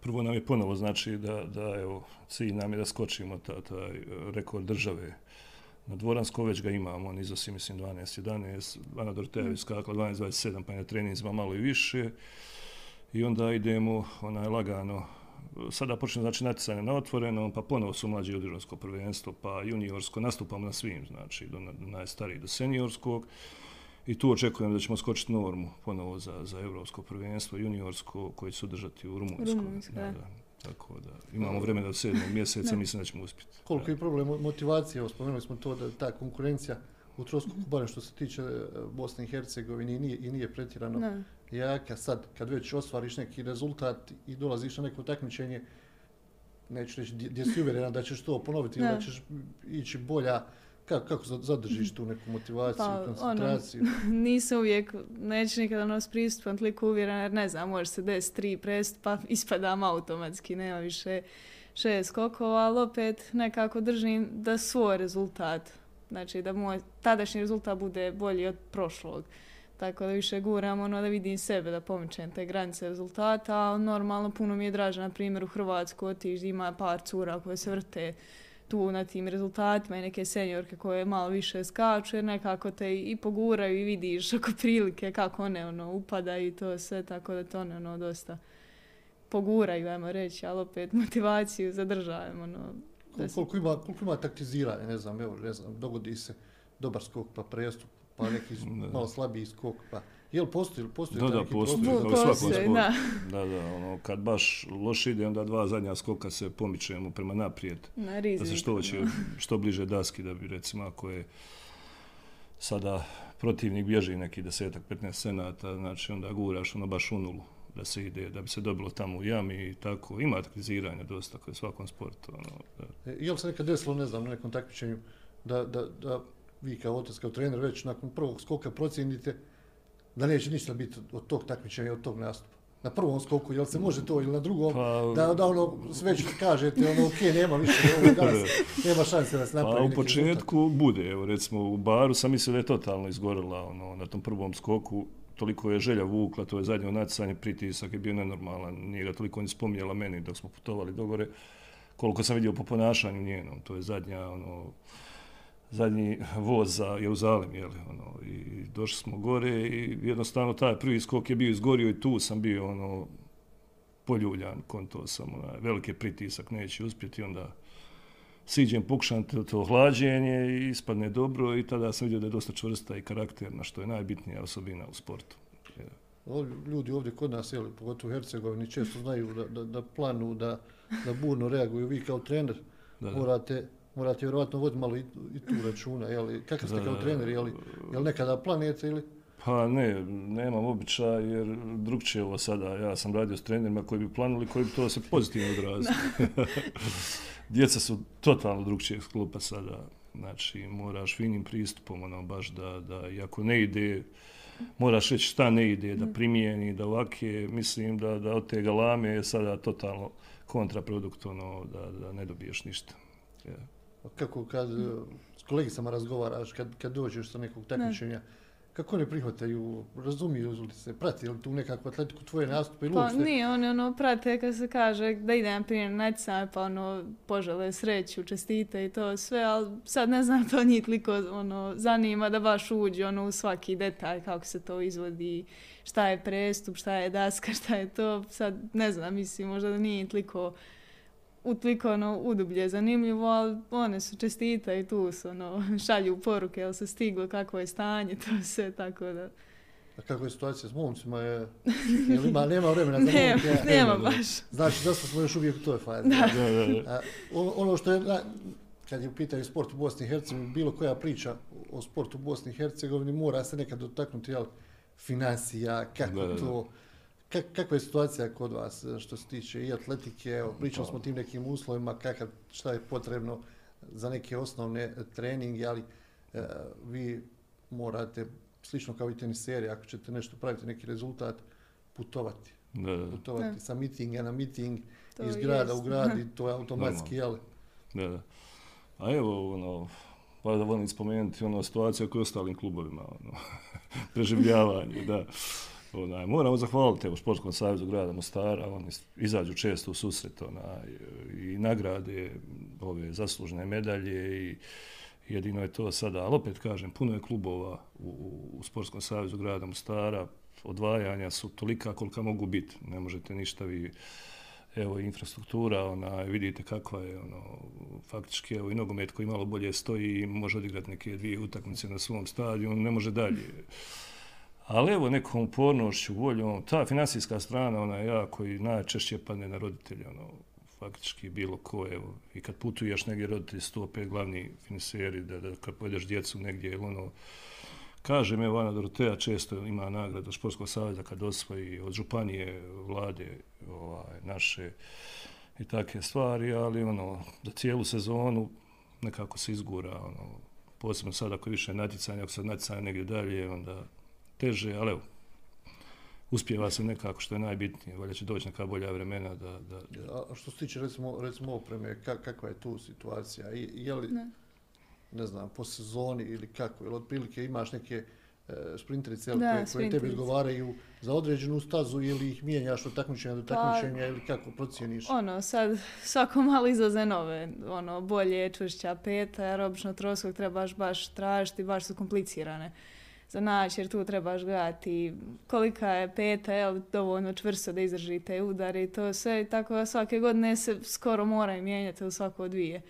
Prvo nam je ponovo znači da, da evo, cilj nam je da skočimo ta, taj rekord države. Na Dvoransko već ga imamo, on iznosi, mislim, 12-11, Ana Doroteja je skakala 12-27, pa je na treninzima malo i više i onda idemo onaj lagano sada počne znači natjecanje na otvorenom pa ponovo su mlađi juniorsko prvenstvo pa juniorsko nastupamo na svim znači do, do najstarijih do seniorskog i tu očekujem da ćemo skočiti normu ponovo za, za evropsko prvenstvo juniorsko koje će održati u Rumunjskom. Rumunjska. Da, da. Tako da imamo vremena do sedmog mjeseca, mislim da ćemo uspjeti. Koliko je problem motivacije, spomenuli smo to da ta konkurencija u Troskoku, barem što se tiče e, Bosne i Hercegovine, i nije, i nije pretjerano ne. Jaka. Sad, kad već ostvariš neki rezultat i dolaziš na neko takmičenje, neću reći gdje si uvjerena da ćeš to ponoviti ili da ćeš ići bolja, kako, kako zadržiš tu neku motivaciju, pa, koncentraciju? Ono, nisam uvijek, neću nikada nos pristupam toliko uvjerena, jer ne znam, može se desiti tri prest, pa ispadam automatski, nema više šest skokova, ali opet nekako držim da svoj rezultat Znači da moj tadašnji rezultat bude bolji od prošlog. Tako da više guram ono da vidim sebe, da pomičem te granice rezultata. A normalno puno mi je draže, na primjer u Hrvatsku otiš ima par cura koje se vrte tu na tim rezultatima i neke seniorke koje malo više skaču jer nekako te i poguraju i vidiš oko prilike kako one ono upada i to sve tako da to one ono dosta poguraju, ajmo reći, ali opet motivaciju zadržavamo. Ono, koliko ima, koliko ima taktiziranje, ne znam, evo, ne znam, dogodi se dobar skok pa prestup, pa neki malo slabiji skok, pa Jel postoji, postoji da, da, postoji, da, postoji, postoji, da. da, da, ono, kad baš loše ide, onda dva zadnja skoka se pomičemo prema naprijed. Na Da se što, će, što bliže daski, da bi recimo ako je sada protivnik bježi neki desetak, 15 senata, znači onda guraš ono baš u nulu da se ide, da bi se dobilo tamo u jami i tako. Ima aktiviziranja dosta koje svakom sportu. Ono, da. E, je li se nekad desilo, ne znam, na nekom takmičenju, da, da, da vi kao otac, kao trener, već nakon prvog skoka procijenite da neće ništa biti od tog takmičenja, od tog nastupa? Na prvom skoku, jel se može to ili na drugom, pa, da, da ono sve što kažete, ono, ok, nema više, ovo danas, nema šanse da se napravi Pa u početku rezultat. bude, evo recimo u baru sam mislio da je totalno izgorila ono, na tom prvom skoku, toliko je želja vukla, to je zadnje natjecanje, pritisak je bio nenormalan, nije ga toliko ni spominjala meni dok smo putovali do gore, koliko sam vidio po ponašanju njenom, to je zadnja, ono, zadnji voz za Jeruzalem, jel, ono, i došli smo gore i jednostavno taj prvi skok je bio izgorio i tu sam bio, ono, poljuljan, konto sam, ono, veliki pritisak, neće uspjeti, onda siđem, pokušam to, to hlađenje i ispadne dobro i tada sam vidio da je dosta čvrsta i karakterna, što je najbitnija osobina u sportu. Ljudi ovdje kod nas, jeli, pogotovo u Hercegovini, često znaju da, da, da planu, da, da burno reaguju. Vi kao trener da, da. morate morate vjerovatno voditi malo i, i tu računa, jel? Kakav ste kao trener, jel? Jel nekada planete ili? Pa ne, nemam običaj jer drugčije ovo sada. Ja sam radio s trenerima koji bi planuli, koji bi to se pozitivno odrazili. Djeca su totalno drugčijeg sklupa sada. Znači, moraš finim pristupom, ono, baš da, da, i ako ne ide, moraš reći šta ne ide, da primijeni, da ovake, mislim da, da od te galame je sada totalno kontraprodukt, ono, da, da ne dobiješ ništa. Ja. Kako kad e, s kolegicama razgovaraš, kad, kad dođeš sa nekog takmičenja, kako ne prihvataju, razumiju li se, prati li tu nekakvu atletiku tvoje nastupe ili Pa uopšte? nije, oni ono prate kad se kaže da ide na primjer natjecanje, pa ono požele sreću, čestite i to sve, ali sad ne znam to njih toliko ono, zanima da baš uđe ono, u svaki detalj kako se to izvodi, šta je prestup, šta je daska, šta je to, sad ne znam, mislim možda da nije toliko u toliko ono, udublje zanimljivo, ali one su čestita i tu su, ono, šalju poruke, jel se stiglo, kako je stanje, to sve, tako da... A kako je situacija s momcima? Je, jel ima, nema vremena za Nema, momke? nema da. baš. Znači, da smo još uvijek u toj fazi. Da. Da, da, da. A, ono, ono što je, na, kad je u pitanju sport u Bosni i Hercegovini, bilo koja priča o sportu u Bosni i Hercegovini mora se nekad dotaknuti, jel, financija, kako Da, da, da. to, kak, kakva je situacija kod vas e, što se tiče i atletike, evo, pričali smo o tim nekim uslovima, kakav, šta je potrebno za neke osnovne treninge, ali e, vi morate, slično kao i teniseri, ako ćete nešto praviti, neki rezultat, putovati. Da, da, Putovati Da. sa mitinga na miting, To iz grada u jest. grad i to je automatski, jel? da, da. A evo, ono, pa da volim spomenuti ono situacija koja je u ostalim klubovima, ono, preživljavanje, da. Onaj, moramo zahvaliti evo, Sportskom savjezu grada Mostara, oni izađu često u susret onaj, i nagrade ove zaslužne medalje i jedino je to sada, ali opet kažem, puno je klubova u, u, u Sportskom savjezu grada Mostara, odvajanja su tolika kolika mogu biti, ne možete ništa vi evo infrastruktura, ona, vidite kakva je, ono, faktički, evo i nogomet koji malo bolje stoji i može odigrati neke dvije utakmice na svom stadionu, ne može dalje. Ali evo nekom upornošću, voljom, ono, ta finansijska strana, ona je koji i najčešće padne na roditelje, ono, faktički bilo ko, evo, i kad putuješ negdje roditelji su to opet glavni finiseri, da, da kad pojedeš djecu negdje, ili ono, Kažem, evo, Ana Doroteja često ima nagradu od Športskog savjeza kad osvoji od županije, vlade ovaj, naše i takve stvari, ali ono, za cijelu sezonu nekako se izgura, ono, posebno sad ako više natjecanja, ako se natjecanja negdje dalje, onda teže, ali evo, uspjeva se nekako što je najbitnije, valjda će doći neka bolja vremena da, da, da A što se tiče recimo, recimo opreme, ka, kakva je tu situacija? I, je li, Ne. ne znam, po sezoni ili kako? Ili otprilike imaš neke e, sprinterice Da, koje, koje tebi odgovaraju za određenu stazu ili ih mijenjaš od takmičenja do Pa- takmičenja ili kako procijeniš? Ono, sad svako malo izlaze nove, ono, bolje, čvršća peta, jer obično troskog trebaš baš tražiti, baš su komplicirane za naš, jer tu trebaš gledati kolika je peta, jel, dovoljno čvrsto da izdrži te udare i to sve, tako da svake godine se skoro moraju mijenjati ili svako dvije.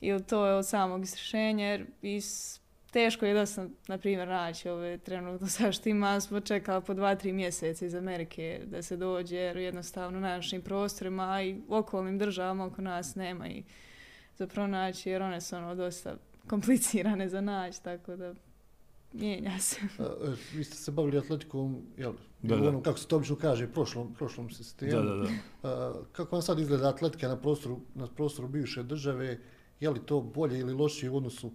I to je od samog isrešenja, jer is, teško je dosta, na primjer, naći ove trenutno sa što ima, smo čekali po dva, tri mjeseca iz Amerike da se dođe, jer jednostavno na našim prostorima a i okolnim državama oko nas nema i za pronaći, jer one su ono dosta komplicirane za naći, tako da mijenja se. A, vi ste se bavili atletikom, jel, Da, da. onom, kako se to obično kaže, prošlom, prošlom sistemu. da, da, da. A, kako vam sad izgleda atletika na prostoru, na prostoru bivše države? Je li to bolje ili lošije u odnosu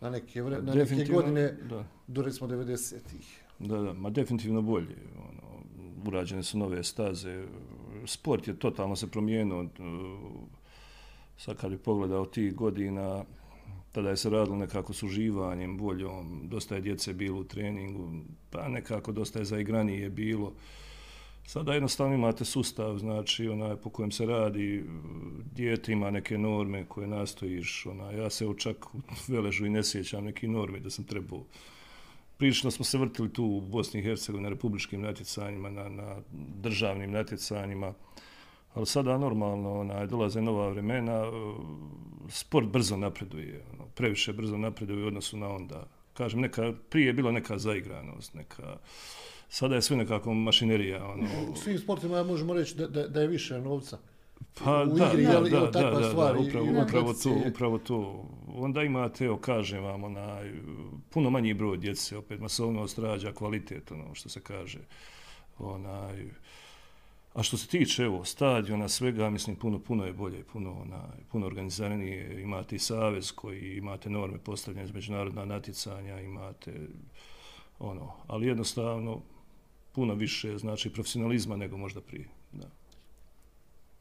na neke, vre, na neke godine da. do recimo 90-ih? Da, da, ma definitivno bolje. Ono, urađene su nove staze. Sport je totalno se promijenio. Sad kad bi pogledao tih godina, Pa tada je se radilo nekako s uživanjem, voljom, dosta je djece bilo u treningu, pa nekako dosta je zaigranije bilo. Sada jednostavno imate sustav, znači onaj po kojem se radi, dijete ima neke norme koje nastojiš, ona, ja se evo čak u Veležu i ne sjećam neki norme da sam trebao prilično smo se vrtili tu u Bosni i Hercegovini na republičkim natjecanjima, na, na državnim natjecanjima, ali sada normalno onaj, dolaze nova vremena, e, sport brzo napreduje, ono, previše brzo napreduje u odnosu na onda. Kažem, neka, prije je bila neka zaigranost, neka, sada je sve nekako mašinerija. Ono, U svim sportima možemo reći da, da, da je više novca Pa u da, igri, da, je li- je li da, da, da, stvar da, upravo, i upravo to, upravo to. Onda imate, evo kažem vam, onaj, puno manji broj djece, opet masovnost rađa kvalitet, ono što se kaže. Onaj, a što se tiče, evo, stadiona, svega, mislim, puno, puno je bolje, puno, onaj, puno organiziranije, imate i savez koji imate norme postavljene za međunarodna natjecanja, imate, ono, ali jednostavno, puno više, znači, profesionalizma nego možda prije, da.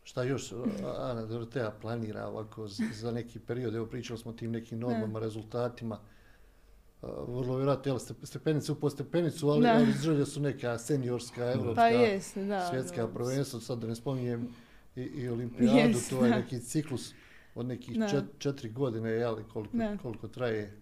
Šta još Ana Dorotea planira ovako za neki period? Evo pričali smo o tim nekim normama, rezultatima. Vrlo vjerojatno, jel, ste- stepenicu po stepenicu, ali, Da. ali želje su neka seniorska, evropska, Pa jeste, da. svjetska da. prvenstva, sad da ne spominjem i, i olimpijadu, Jest, to je da. neki ciklus od nekih Da. čet, četiri godine, jel, koliko, Da. koliko traje.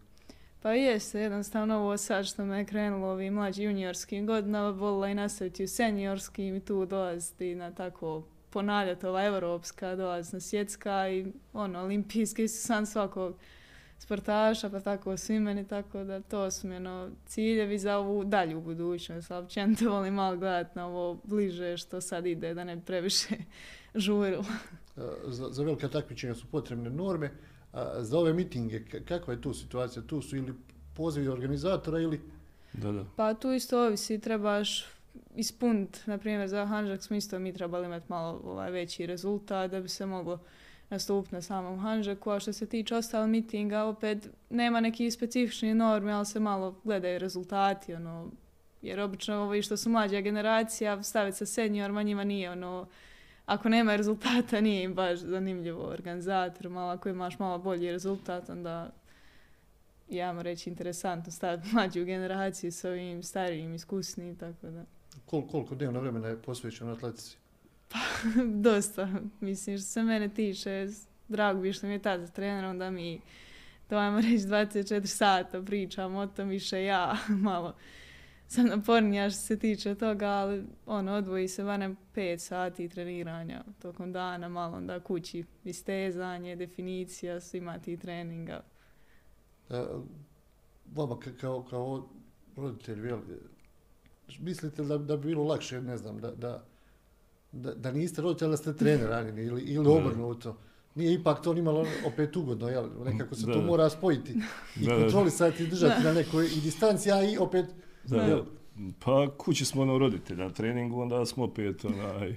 Pa jeste, jednostavno ovo sad što me krenulo ovim mlađi juniorskim godinama, volila i nastaviti u seniorskim i tu dolaziti na tako ponavljati ova evropska, dolaziti na svjetska i ono, olimpijski su sam svakog sportaša, pa tako svi meni, tako da to su mi ono, ciljevi za ovu dalju budućnost, ali općenito volim malo gledati na ovo bliže što sad ide, da ne previše žurilo. A, Za, za velika takmičenja su potrebne norme, a za ove mitinge, kakva je tu situacija? Tu su ili pozivi organizatora ili Da, da. Pa tu isto ovisi, trebaš ispuniti, na primjer za Hanžak smo isto mi trebali imati malo ovaj, veći rezultat da bi se moglo nastupiti na samom Hanžaku, a što se tiče ostalih mitinga, opet nema neki specifični normi, ali se malo gledaju rezultati, ono, jer obično ovo i što su mlađa generacija, staviti sa seniorima njima nije ono, ako nema rezultata nije im baš zanimljivo organizator, malo ako imaš malo bolji rezultat, onda ja mu reći interesantno staviti mlađu generaciju sa ovim starijim, iskusnim, tako da. kol, koliko dnevno vremena je posvećeno atletici? Pa, dosta, mislim što se mene tiče, drago bi što mi je tada trener, onda mi to ajmo reći 24 sata pričam o tom više ja malo sam napornija što se tiče toga, ali ono, odvoji se barem 5 sati treniranja tokom dana, malo onda kući istezanje, definicija, svima ti treninga. E, vama ka- kao, kao roditelj, mislite da, da bi bilo lakše, ne znam, da, da, da, da niste roditelj, da ste trener ranjeni ili, ili obrnuto? Nije ipak to nimalo opet ugodno, jel? Nekako se Da, to da. mora spojiti i Da, kontrolisati i držati Da. na nekoj i distanci, a i opet Da, Jel? pa kući smo ono roditelja na treningu, onda smo opet onaj,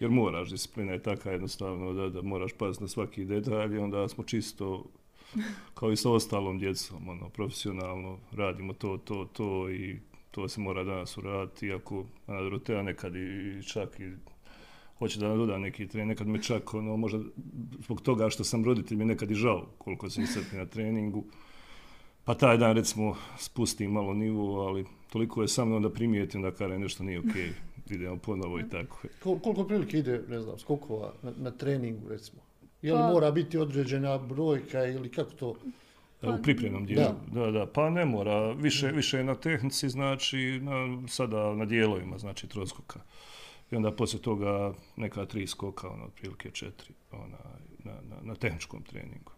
jer moraš, disciplina je taka jednostavno da, da moraš paziti na svaki detalj i onda smo čisto kao i sa ostalom djecom, ono, profesionalno radimo to, to, to i to se mora danas uraditi, iako Dorotea nekad i čak i hoće da nam doda neki trening, nekad me čak, ono, možda zbog toga što sam roditelj mi nekad i žao koliko se iscrpi na treningu, pa taj dan recimo spustim malo nivo, ali toliko je sa mnom da primijetim da kare nešto nije okej, okay. idemo ponovo i tako. kol, koliko prilike ide, ne znam, skokova na, na treningu, recimo? Je li Pa- mora biti određena brojka ili kako to? E, U pripremnom dijelu, Da. da. da, pa ne mora, više, više na tehnici, znači na, sada na dijelovima, znači troskoka. I onda poslije toga neka tri skoka, ono, otprilike četiri, ona, na, na, na tehničkom treningu.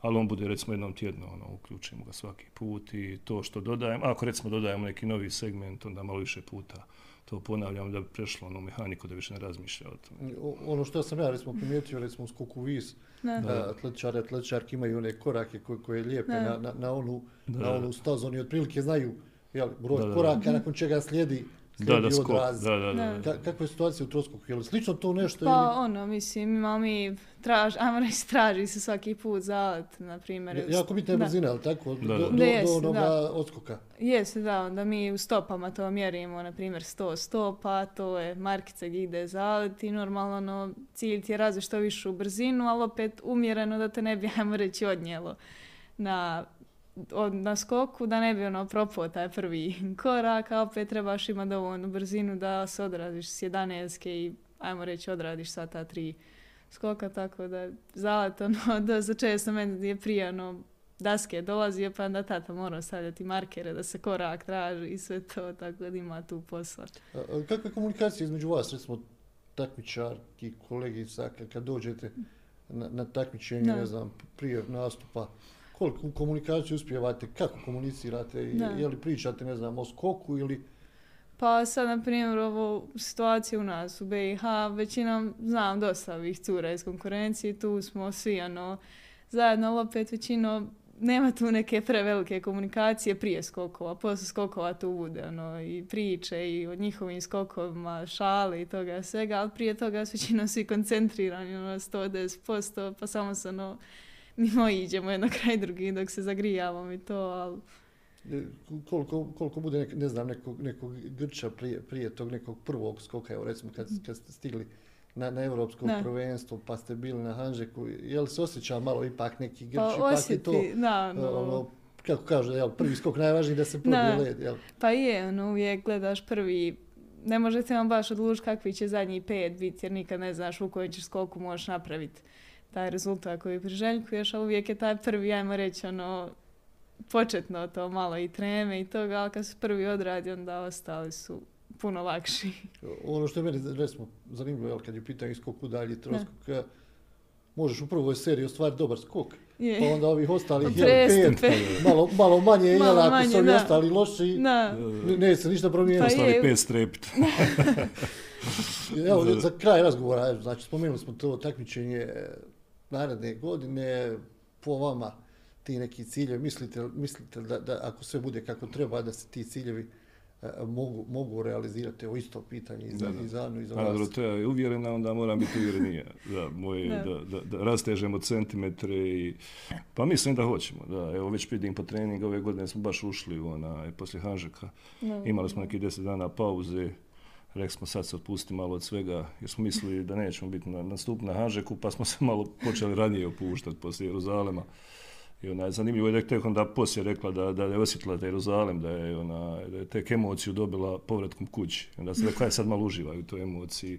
Ali on bude recimo jednom tjedno, ono, uključimo ga svaki put i to što dodajem, ako recimo dodajemo neki novi segment, onda malo više puta to ponavljam da bi prešlo ono mehaniku, da više ne razmišlja o tome. Ono što sam ja recimo primijetio, recimo u skoku vis, Da. da. atletičari, atletičarki imaju one korake koje, koje lijepe Da. na, na, na, onu, Da. na onu stazu, oni otprilike znaju jel, broj Da, da. koraka nakon čega slijedi Da, da, skok, odraz. da, da, da. Da. Ka, kakva je situacija u troskoku? Je li slično to nešto Pa ili... ono, mislim, imamo mi, traž, ajmo reći, traži se svaki put zalet, na primjer. Ja- Jako bitna je brzina, ali tako? Da, do, da. do, Da, do jest, onoga da. odskoka. Jeste, da, onda mi u stopama to mjerimo, na primjer 100 stopa, to je markica gdje ide zalet i normalno no, cilj ti je razviti što višu brzinu, ali opet umjereno da te ne bi, ajmo reći, odnijelo na, od, na skoku, da ne bi ono propao taj prvi korak, a opet trebaš imati dovoljnu brzinu da se odradiš s 11 i ajmo reći odradiš sva ta tri skoka, tako da zalet ono, da za često meni je prije ono, daske dolazio, pa onda tata morao stavljati markere da se korak traži i sve to, tako da ima tu posla. A, a Kakva je komunikacija između vas, recimo takmičarki, kolegica, kad, dođete na, na takmičenje, Da. ne znam, prije nastupa, koliko komunikaciju uspijevate, kako komunicirate, i Da. je li pričate, ne znam, o skoku ili Pa sad, na primjer, ovo situacija u nas u BiH, većinom znam dosta ovih cura iz konkurencije, tu smo svi ono, zajedno, ali opet većinom nema tu neke prevelike komunikacije prije skokova, posle skokova tu bude ono, i priče i o njihovim skokovima, šale i toga svega, ali prije toga su većinom svi koncentrirani ono, 110%, pa samo se ono, mimo iđemo jedno kraj drugi dok se zagrijavamo i to, ali E, koliko, koliko bude, nek, ne znam, nekog, nekog Grča prije, prije tog nekog prvog skoka, evo recimo kad, kad ste stigli na, na evropsko ne. prvenstvo, pa ste bili na Hanžeku, je li se osjeća malo ipak neki Grč, pa, ipak osjeti, je to, da, no. ono, kako kaže, jel, prvi skok najvažniji da se probije led, jel? Pa je, ono, uvijek gledaš prvi, ne možete vam baš odlučiti kakvi će zadnji pet biti, jer nikad ne znaš u kojem ćeš skoku možeš napraviti taj rezultat koji priželjkuješ, ali uvijek je taj prvi, ajmo reći, ono, početno to malo i treme i toga, ali kad se prvi odradi, onda ostali su puno lakši. Ono što je meni recimo zanimljivo, jel, kad je pitanje skok dalje troskok, ne. možeš u prvoj seriji ostvariti dobar skok, je. pa onda ovih ostalih jel, pet, malo, malo manje, jel, ako su ovi ostali loši, ne, ne se ništa promijeniti. Pa ostali pet strepit. Evo, za kraj razgovora, znači, spomenuli smo to takmičenje naredne godine, po vama, ti neki ciljevi, mislite, mislite da, da ako sve bude kako treba, da se ti ciljevi uh, mogu, mogu realizirati ovo isto pitanje i za, i za Anu i za vas? Dorotea je uvjerena, onda moram biti uvjerenija. Da, moje, da. Da, da, da rastežemo centimetre i... Pa mislim da hoćemo. Da, evo već vidim po treningu, ove godine smo baš ušli u ona, poslije Hanžeka. No. Imali smo neki deset dana pauze. Rekli smo sad se otpusti malo od svega, jer smo mislili da nećemo biti na, nastup na Hanžeku, pa smo se malo počeli ranije opuštati poslije Jeruzalema. I ona je zanimljivo je tek onda poslije rekla da, da je osjetila da Jeruzalem, da je, ona, da je tek emociju dobila povratkom kući. I onda se rekla, je sad malo uživaju u toj emociji.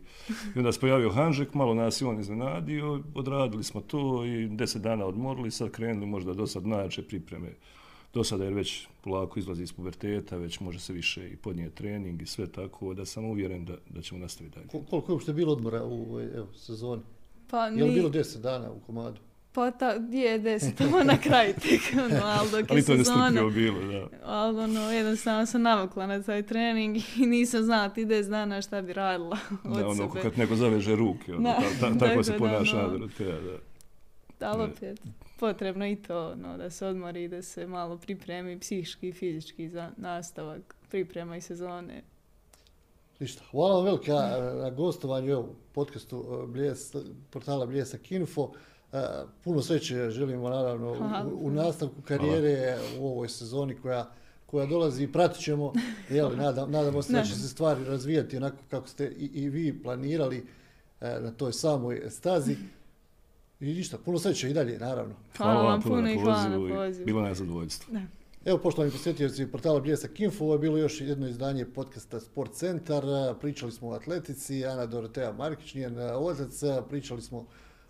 I onda se pojavio Hanžek, malo nas i on iznenadio, odradili smo to i deset dana odmorili, sad krenuli možda do sad najjače pripreme. Do sada jer već polako izlazi iz puberteta, već može se više i podnije trening i sve tako, da sam uvjeren da, da ćemo nastaviti dalje. Koliko je uopšte bilo odmora u evo, sezoni? Pa. Je li bilo deset dana u komadu? Pa ta, je deset, ovo na kraju tek, ono, ali dok je sezona. Ali to je bilo, da. Ali ono, jednostavno sam navukla na taj trening i nisam znala ti deset dana šta bi radila od da, ono, sebe. kad neko zaveže ruke, ono, da, ta, ta, tako se ponaša da, no, te, da. Da, opet, potrebno i to, no, da se odmori da se malo pripremi psihički i fizički za nastavak priprema i sezone. Ništa. Hvala vam velika na gostovanju u podcastu eh, Bljes, portala Bljesak Info. Uh, puno sreće želimo naravno u, u nastavku karijere Hvala. u ovoj sezoni koja koja dolazi i pratit ćemo, jel, nadam, nadamo se da će se stvari razvijati onako kako ste i, i vi planirali na toj samoj stazi. I ništa, puno sreće i dalje, naravno. Hvala, hvala vam puno i hvala na pozivu. Bilo je zadovoljstvo. Da. Evo, poštovani posjetioci portala Bljesak Info, ovo je bilo još jedno izdanje podcasta Sport Centar. Pričali smo o atletici, Ana Dorotea Markić, njen otac, pričali smo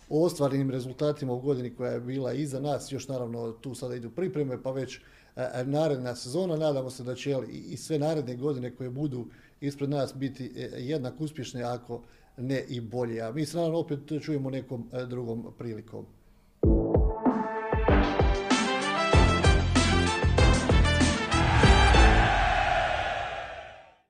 o ostvarenim rezultatima u godini koja je bila iza nas, još naravno tu sada idu pripreme, pa već e, e, naredna sezona, nadamo se da će i, sve naredne godine koje budu ispred nas biti e, jednak uspješne, ako ne i bolje. A mi se naravno opet čujemo nekom e, drugom prilikom.